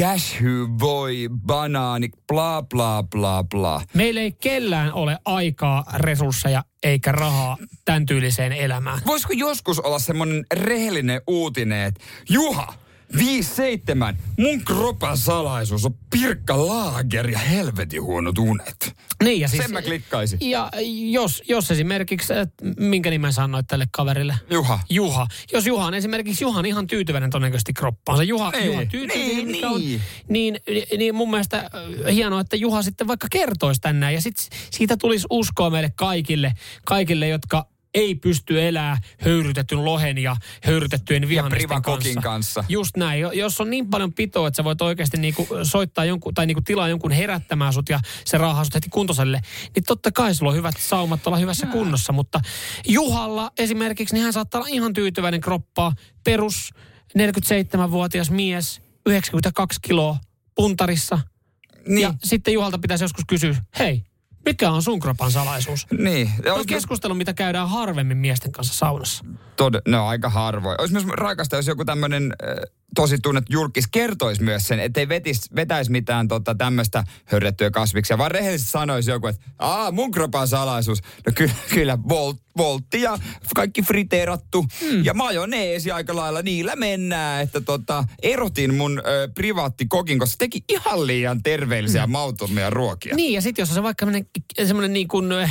cashew, voi, banaani, bla bla bla bla. Meillä ei kellään ole aikaa, resursseja eikä rahaa tämän tyyliseen elämään. Voisiko joskus olla semmonen rehellinen uutinen, että Juha, 5-7, mun kropan salaisuus on pirkka laager ja helvetin huonot unet. Niin ja siis, Sen mä klikkaisin. Ja jos, jos esimerkiksi, et minkä nimen sanoit tälle kaverille? Juha. Juha. Jos Juha on esimerkiksi, Juha on ihan tyytyväinen todennäköisesti kroppaansa. Juha, Niin, Juha tyytyväinen, niin, mikä on, niin. niin, niin mun mielestä äh, hienoa, että Juha sitten vaikka kertoisi tänään. Ja sitten siitä tulisi uskoa meille kaikille, kaikille, jotka ei pysty elää höyrytetyn lohen ja höyrytettyjen vihannesten kanssa. kanssa. Just näin. Jo- Jos on niin paljon pitoa, että sä voit oikeasti niinku soittaa jonkun, tai niinku tilaa jonkun herättämään sut ja se raahaa sut heti kuntoselle, niin totta kai sulla on hyvät saumat olla hyvässä kunnossa. Mutta Juhalla esimerkiksi, niin hän saattaa olla ihan tyytyväinen kroppaa. Perus 47-vuotias mies, 92 kiloa puntarissa. Niin. Ja sitten Juhalta pitäisi joskus kysyä, hei, mikä on sun kropan salaisuus? Niin. Se on keskustelu, mitä käydään harvemmin miesten kanssa saunassa. Tod, no aika harvoin. Olisi myös raikasta, jos joku tämmöinen äh, tosi tunnettu julkis kertoisi myös sen, ettei vetis, vetäisi mitään tota, tämmöistä hörrettyä kasviksia, vaan rehellisesti sanoisi joku, että aa, mun kropan salaisuus. No ky- kyllä, volt, voltti ja kaikki friteerattu hmm. ja majoneesi aika lailla, niillä mennään. Että tota, erotin mun ö, privaatti kokin, koska se teki ihan liian terveellisiä hmm. mauttomia ruokia. Niin, ja sitten jos on se vaikka semmoinen niin kuin, ö,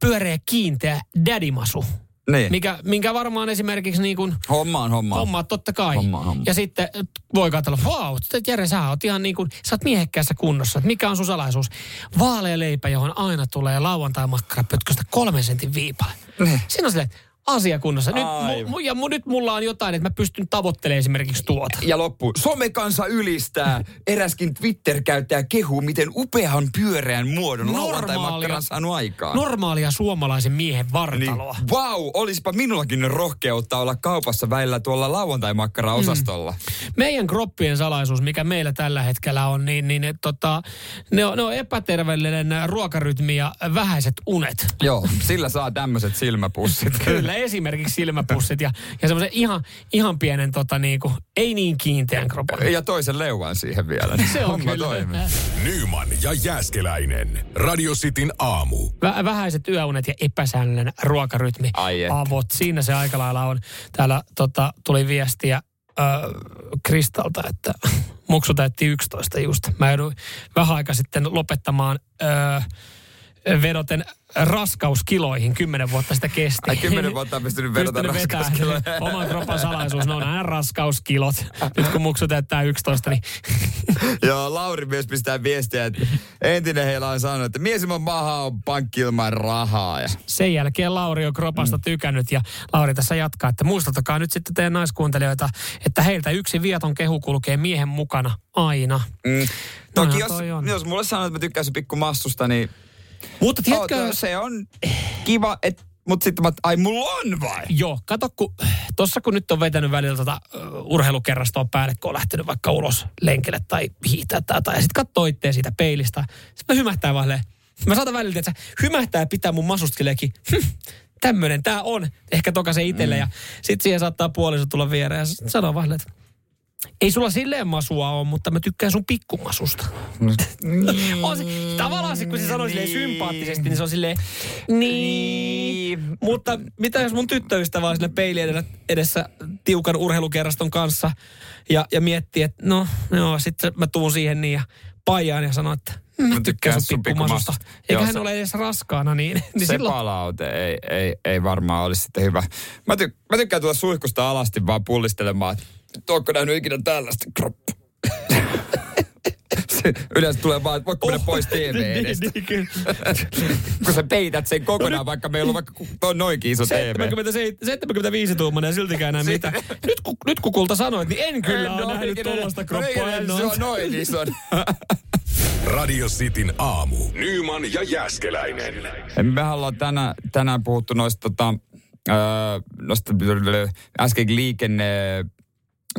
pyöreä kiinteä dadimasu, Niin. mikä, minkä varmaan esimerkiksi niin kuin Hommaan, hommaan. hommaa totta kai. Hommaa, hommaa. Ja sitten voi katsella, vau, wow, Jere, sä oot ihan niin kuin, sä oot miehekkäässä kunnossa. Että mikä on sun salaisuus? Vaalea leipä, johon aina tulee lauantai makkara pötköstä kolmen sentin viipale. Niin. Siinä on silleen, asia kunnossa. Nyt, mu, ja mu, nyt mulla on jotain, että mä pystyn tavoittelemaan esimerkiksi tuota. Ja loppu. Somekansa ylistää. Eräskin Twitter-käyttäjä kehuu, miten upean pyöreän muodon lauantai-makkara on saanut aikaan. normaalia suomalaisen miehen vartaloa. Niin, wow, olisipa minullakin rohkeutta olla kaupassa välillä tuolla lauantai-makkara-osastolla. Meidän kroppien salaisuus, mikä meillä tällä hetkellä on, niin, niin et, tota, ne, on, ne on epäterveellinen ruokarytmi ja vähäiset unet. Joo, sillä saa tämmöiset silmäpussit. Kyllä, esimerkiksi silmäpussit ja, ja semmoisen ihan, ihan pienen, tota, niinku, ei niin kiinteän kropan. Ja toisen leuan siihen vielä. Niin Se on kyllä. toimii. Nyman ja Jääskeläinen. Radio Cityn aamu. Vä- vähäiset yöunet ja epäsäännöllinen ruokarytmi. Ai. Avot, siinä se aika lailla on. Täällä tota, tuli viestiä Kristalta, että muksu täytti 11 just. Mä jouduin vähän aika sitten lopettamaan ö, vedoten raskauskiloihin. Kymmenen vuotta sitä kesti. Ai kymmenen vuotta on pystynyt vetää raskauskiloja. Oman kropan salaisuus, ne on aina raskauskilot. Nyt kun muksu täyttää 11, niin Joo, Lauri myös pistää viestiä, että entinen heillä on sanonut, että mies ilman mahaa on pankki ilman rahaa. Ja sen jälkeen Lauri on kropasta Mm. tykännyt ja Lauri tässä jatkaa, että muistuttakaa nyt sitten teidän naiskuuntelijoita, että heiltä yksi vieton kehu kulkee miehen mukana aina. Mm. Toki Noinhan jos, jos mulle sanoo, että mä tykkäisin pikku massusta, niin Mutta tiedätkö, Oh, se on kiva, että Mutta sitten mä, ai mulla on vai? Joo, kato, kun tossa kun nyt on vetänyt välillä tota, uh, urheilukerrastoa päälle, kun on lähtenyt vaikka ulos lenkille tai hiihtää tai jotain, ja sitten katsoo itseä siitä peilistä, sitten mä hymähtää vaan mä saatan välillä, että se hymähtää pitää mun masuskeleekin, hm, tämmönen tää on, ehkä toka se itselle, mm. ja sitten siihen saattaa puoliso tulla viereen ja sanoo vaan, että ei sulla silleen masua ole, mutta mä tykkään sun pikkumasusta. on se, tavallaan se, kun se sanoo silleen sympaattisesti, niin se on silleen, niin. Mutta mitä jos mun tyttöystävä on sinne peilin edellä- edessä tiukan urheilukerraston kanssa ja, ja miettii, että no joo, sitten mä tuun siihen niin ja paijaan ja sanon, että mä tykkään sun pikkumasusta. Eikä hän ole edes raskaana, niin, niin se silloin... palaute ei, ei, ei varmaan olisi sitten hyvä. Mä, ty, mä tykkään tulla suihkusta alasti vaan pullistelemaan, että nyt ootko nähnyt ikinä tällaista Yleensä tulee vaan, että voitko mennä pois TV edestä. niin, kyllä. Kun sä peität sen kokonaan, vaikka meillä on vaikka on noinkin iso TV. 77 75 tuumainen ja siltikään enää mitään. Nyt kun, nyt kun kulta sanoit, niin en kyllä ole nähnyt tuollaista kroppaa. En Se on noin iso. Radio Cityn aamu. Nyman ja Jäskeläinen. Me ollaan tänään, tänään puhuttu noista, tota, öö, noista äsken liikenne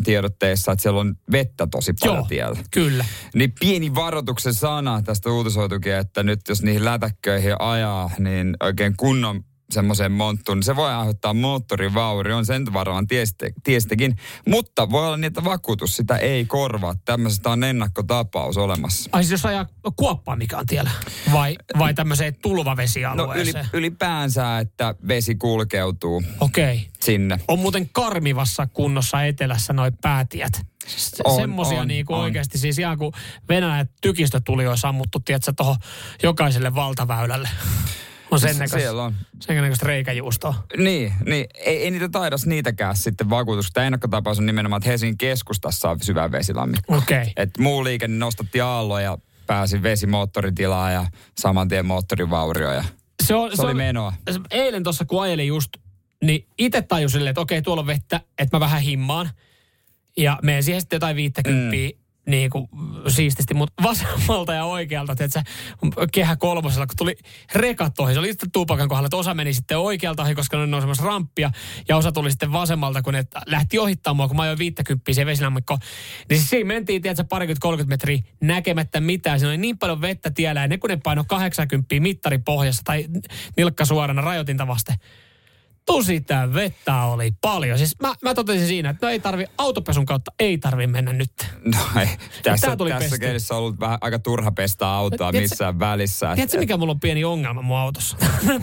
tiedotteessa, että siellä on vettä tosi paljon Joo, tiellä. kyllä. Niin pieni varoituksen sana tästä uutisoitukin, että nyt jos niihin lätäkköihin ajaa, niin oikein kunnon semmoiseen monttuun, niin se voi aiheuttaa moottorivaurio, on sen varmaan tieste, tiestekin. Mutta voi olla niin, että vakuutus sitä ei korvaa. Tämmöisestä on ennakkotapaus olemassa. Ai siis jos ajaa kuoppaa, mikä on tiellä? Vai, vai tämmöiseen No yli, tulvavesialueeseen? ylipäänsä, että vesi kulkeutuu Okei. Okay. sinne. On muuten karmivassa kunnossa etelässä noi päätiet. Se- On, Semmosia on, niinku on. oikeasti siis ihan kuin Venäjän tykistö tuli jo sammuttu, tiedätkö, tuohon jokaiselle valtaväylälle. On sen näköistä, Siellä on. sen näköistä reikäjuustoa. Niin, niin ei, ei niitä taidas niitäkään sitten vakuutus. Tämä ennakkotapaus on nimenomaan, että Helsingin keskustassa on syvä vesilammikko. Okei. Okay. Että muu liikenne nostatti aalloa ja pääsi vesimoottoritilaa ja saman tien moottorivaurio. Ja Se, on, se oli menoa. Eilen tuossa kun ajelin just, niin itse tajusin että okei, tuolla on vettä, että mä vähän himmaan. Ja menen siihen sitten jotain viittäkymppiä mm. Niin kuin siististi, mutta vasemmalta ja oikealta, että kehä kolmosella, kun tuli rekat ohi, se oli sitten tuupakan kohdalla, että osa meni sitten oikealta ohi, koska ne on nousemassa ramppia, ja osa tuli sitten vasemmalta, kun ne lähti ohittamaan mua, kun mä ajoin viittäkymppiä siihen vesilammikkoon. Niin siis siinä mentiin, tiedätkö, parikymmentä 30 metriä näkemättä mitään. Siinä oli niin paljon vettä tiellä, ja ne kun ne paino 80 mittari pohjassa tai nilkka suorana rajoitinta vasten. Tosi sitä vettä oli paljon. Siis mä, mä totesin siinä, että no ei tarvi, autopesun kautta ei tarvi mennä nyt. No ei, tässä, Tää tuli tässä on ollut vähän aika turha pestä autoa Tiedätkö- missään välissä. Tiedätkö, mikä mulla on pieni ongelma mun autossa?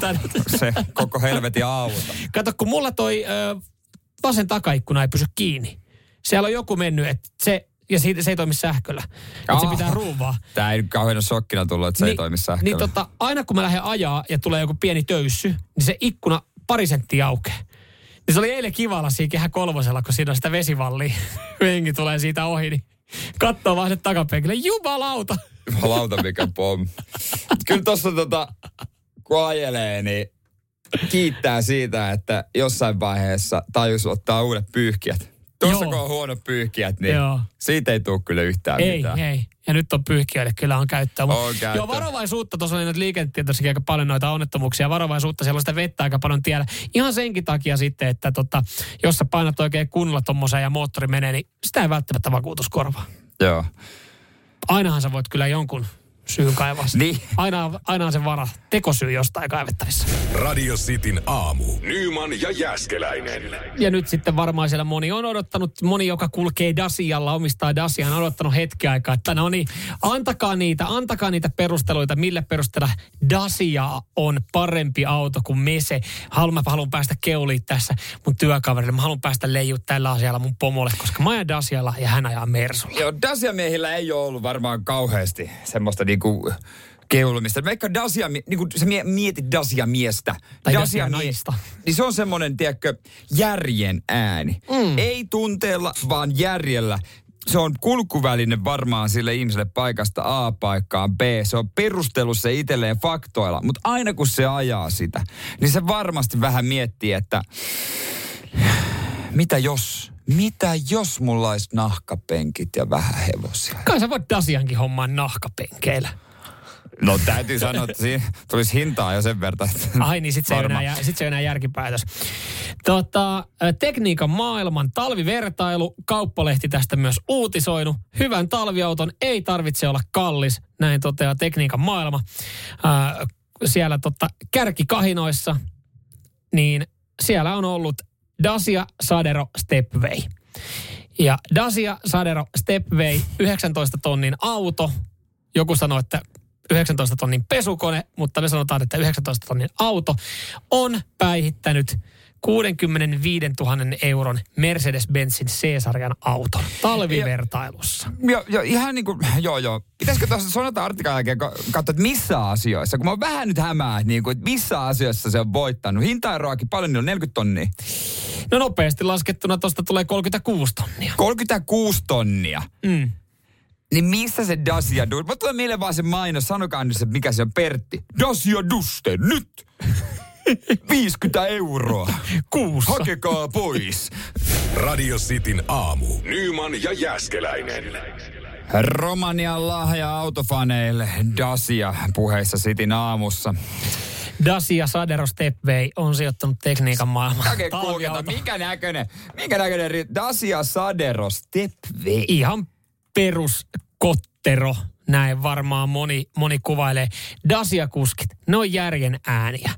Se koko helvetin auto. Kato, kun mulla toi ö, vasen takaikkuna ei pysy kiinni. Siellä on joku mennyt, että se, ja siitä, se ei toimi sähköllä. Että se pitää ruuvaa. Tämä ei kauhean shokkina tullut, että se ei toimi sähköllä. Niin tota, aina kun mä lähden ajaa ja tulee joku pieni töyssy, niin se ikkuna pari senttiä aukeaa. Niin se oli eilen kivalla siinä kehä kolmosella, kun siinä on sitä vesivallia. Jengi tulee siitä ohi, niin katsoo vaan se takapenkille. Jumalauta! Jumalauta mikä pom. Kyllä tuossa tota, kun ajelee, niin kiittää siitä, että jossain vaiheessa tajus ottaa uudet pyyhkiät. Tuossa kun on huono pyyhkiät, niin Joo. siitä ei tule kyllä yhtään Ei, mitään. ei. Ja nyt on pyyhkiöille kyllä on käyttöä. Mut On käyttöä. Joo, varovaisuutta. Tuossa oli noita liikennetietoissakin aika paljon noita onnettomuuksia. Varovaisuutta, siellä on sitä vettä aika paljon tiellä. Ihan senkin takia sitten, että tota, jos sä painat oikein kunnolla tommoseen ja moottori menee, niin sitä ei välttämättä vakuutus korvaa. Joo. Ainahan sä voit kyllä jonkun syyn kaivaa. Niin. Aina, aina on se vara, tekosyy jostain kaivettavissa. Radio Cityn aamu. Nyman ja Jäskeläinen. Ja nyt sitten varmaan siellä moni on odottanut, moni joka kulkee Dasialla, omistaa Dasia, on odottanut hetki aikaa, että no niin, antakaa niitä, antakaa niitä perusteluita, millä perusteella Dacia on parempi auto kuin Mese. Haluan, mä haluan päästä keuliin tässä mun työkaverille, mä haluan päästä leijut tällä asialla mun pomolle, koska mä ajan Dasialla ja hän ajaa Mersulla. Joo, Dacia-miehillä ei ole ollut varmaan kauheasti semmoista niinku keulumista. Vaikka Dacia, niinku, sä mie- mietit Dacia-miestä. Tai Dacia-mie- Dacia-naista. Niin se on semmoinen, tiedätkö, järjen ääni. Mm. Ei tunteella, vaan järjellä. Se on kulkuväline varmaan sille ihmiselle paikasta A paikkaan B. Se on perustelu se itselleen faktoilla. Mutta aina kun se ajaa sitä, niin se varmasti vähän miettii, että mitä jos, mitä jos mulla olisi nahkapenkit ja vähän hevosia? Kai sä voit Dasiankin hommaan nahkapenkeillä. No täytyy sanoa, että siinä tulisi hintaa jo sen verran. että Ai niin, sit se, varma. enää, sit se enää järkipäätös. Tota, tekniikan maailman talvivertailu, kauppalehti tästä myös uutisoinut. Hyvän talviauton ei tarvitse olla kallis, näin toteaa tekniikan maailma. Ö, siellä tota, kärkikahinoissa, niin siellä on ollut Dacia Sadero Stepway. Ja Dacia Sadero Stepway, 19 tonnin auto. Joku sanoi, että 19 tonnin pesukone, mutta me sanotaan, että 19 tonnin auto on päihittänyt 65 000 euron Mercedes-Benzin C-sarjan auton talvivertailussa. Joo, jo, ihan niin kuin, joo joo. Pitäisikö tuossa sonata artikan jälkeen katsoa, että missä asioissa, kun mä oon vähän nyt hämää, niin kuin, että missä asioissa se on voittanut. Hintaeroakin paljon, niin on 40 tonnia. No nopeasti laskettuna tuosta tulee 36 tonnia. 36 tonnia. Mm. Niin missä se Dacia Duste? Mä tulee mieleen vaan se mainos, sanokaa nyt se, mikä se on Pertti. Dacia Duste, nyt! 50 euroa. Kuussa. Hakekaa pois. Radio Cityn aamu. Nyman ja Jäskeläinen. Romanian lahja autofaneille Dacia puheissa Cityn aamussa. Dacia Sadero Stepway on sijoittanut tekniikan maailmaan. Oikein kulketa, minkä näköinen, minkä näköinen ri- Dacia Sadero Stepway. Ihan peruskottero, näin varmaan moni, moni kuvailee. Dacia-kuskit, ne on järjen ääniä.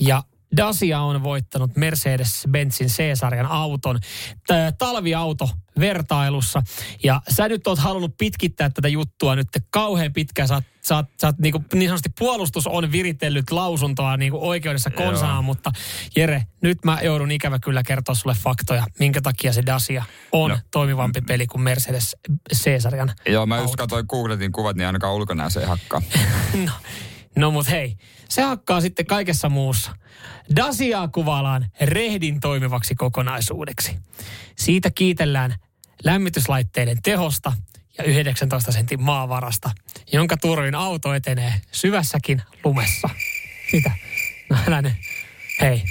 Ja Dacia on voittanut Mercedes-Benzin C-sarjan auton, talviauto vertailussa. Ja sä nyt oot halunnut pitkittää tätä juttua nyt kauhean pitkään. Sä, sä, sä oot niinku, niin sanotusti puolustus on viritellyt lausuntoa niinku oikeudessa konsaan, Joo. mutta Jere, nyt mä joudun ikävä kyllä kertoa sulle faktoja, minkä takia se Dacia on No. toimivampi peli kuin Mercedes C-sarjan Joo, mä just auto. katsoin, googletin kuvat, niin ainakaan ulkona se ei hakkaa. No, no mut hei, se hakkaa sitten kaikessa muussa. Dasiaa kuvaillaan rehdin toimivaksi kokonaisuudeksi. Siitä kiitellään lämmityslaitteiden tehosta ja 19 sentin maavarasta, jonka turvin auto etenee syvässäkin lumessa. Mitä? No älä. Hei.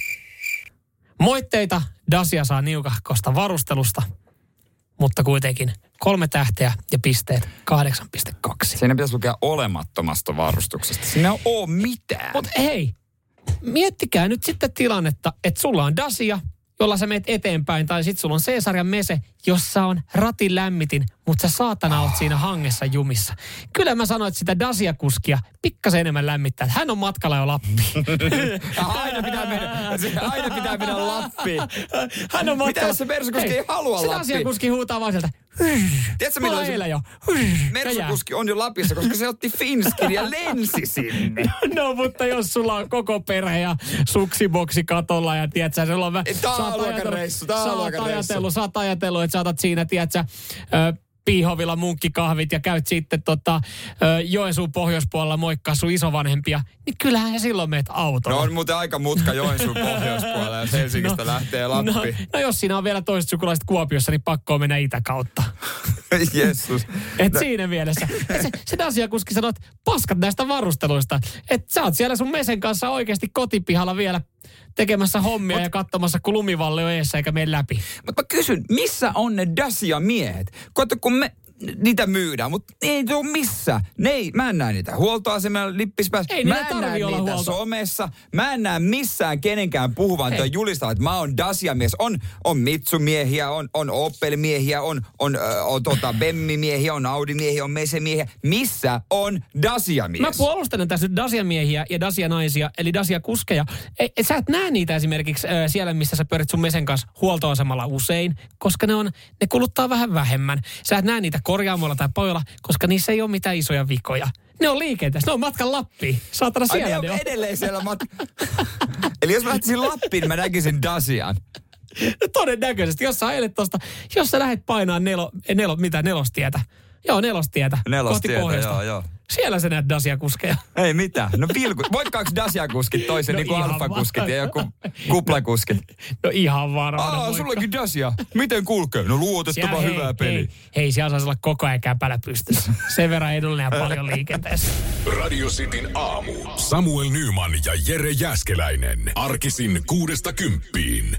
Moitteita Dacia saa niukahkosta varustelusta, mutta kuitenkin kolme tähteä ja pisteet 8,2. Siinä pitäisi lukea olemattomasta varustuksesta. Siinä ei ole mitään. Mutta hei, miettikää nyt sitten tilannetta, että sulla on Dacia, jolla sä meet eteenpäin, tai sitten sulla on C-sarjan mese, jossa on ratin lämmitin, mutta sä saatana oot siinä hangessa jumissa. Kyllä mä sanoin, että sitä Dacia-kuskia pikkasen enemmän lämmittää. Hän on matkalla jo Lappiin. aina pitää mennä, aina pitää mennä Lappiin. Hän on matkalla. Mitä jos se Mersukuski ei halua se Lappiin? Dacia-kuski huutaa vaan sieltä. Tiedätkö, milloin se- jo. Mersukuski on jo Lapissa, koska se otti Finskin ja lensi sinne. No mutta jos sulla on koko perhe ja suksiboksi katolla ja tiedätkö, sulla on vähän... Tää on ajatellut- reissu, tää on ajatellut, sä oot ajatellut, että sä otat siinä, tiedätkö, piihovilla munkkikahvit ja käyt sitten tota, Joensuun pohjoispuolella moikkaa sun isovanhempia, niin kyllähän sä silloin meet autolla. No on muuten aika mutka Joensuun pohjoispuolella, jos Helsingistä lähtee no, Lappiin. no jos siinä on vielä toiset sukulaiset Kuopiossa, niin pakko mennä itäkautta. Jessus. Et No, siinä mielessä. Et se, se Dacia-kuski sanoo, että paskat näistä varusteluista. Että sä oot siellä sun mesen kanssa oikeasti kotipihalla vielä tekemässä hommia Mut, ja katsomassa, kun lumivalli on eessä eikä mene läpi. Mutta mä kysyn, missä on ne Dacia-miehet? Kun me niitä myydään, mutta ei tuu missä. Ne ei, mä en näe niitä huoltoasemilla lippispäässä. Ei mä en näe olla niitä huolto- somessa. Mä en näe missään kenenkään puhuvan tai julistaa, että mä oon Dacia-mies. On, on Mitsu-miehiä, on, on Opel-miehiä, on, on, ö, on tota Bemmi-miehiä, on Audi-miehiä, on Mese-miehiä. Missä on Dacia-mies? Mä puolustelen tässä nyt Dacia-miehiä ja Dacia-naisia, eli Dacia-kuskeja. Ei, et sä et näe niitä esimerkiksi äh, siellä, missä sä pyörit sun mesen kanssa huoltoasemalla usein, koska ne, on, ne kuluttaa vähän vähemmän. Sä et näe niitä korjaamoilla tai pojalla, koska niissä ei ole mitään isoja vikoja. Ne on liikenteessä, ne on matkan Lappiin. Saatana Ai siellä ne ne on edelleen siellä mat- Eli jos mä lähtisin Lappiin, mä näkisin Dacian. No Todennäköisesti, jos sä ajelet tosta, jos sä lähdet painaa nelo, nelo, mitä, nelostietä. Joo, nelostietä. Nelostietä, joo, joo. Siellä sä näet Dacia-kuskeja. Ei mitään. No vilku. Voitkaaks Dacia-kuskit toisen No niin kuin alfa-kuskit ja joku kuplakuskit? No ihan varmaan. Aa, sullakin Dacia. Miten kulkee? No luotettava Siellä- hyvä hei, peli. Hei, hei, siellä saisi olla koko ajan käpälä pystyssä. Sen verran edullinen ja paljon liikenteessä. Radio Cityn aamu. Samuel Nyman ja Jere Jäskeläinen. Arkisin kuudesta kymppiin.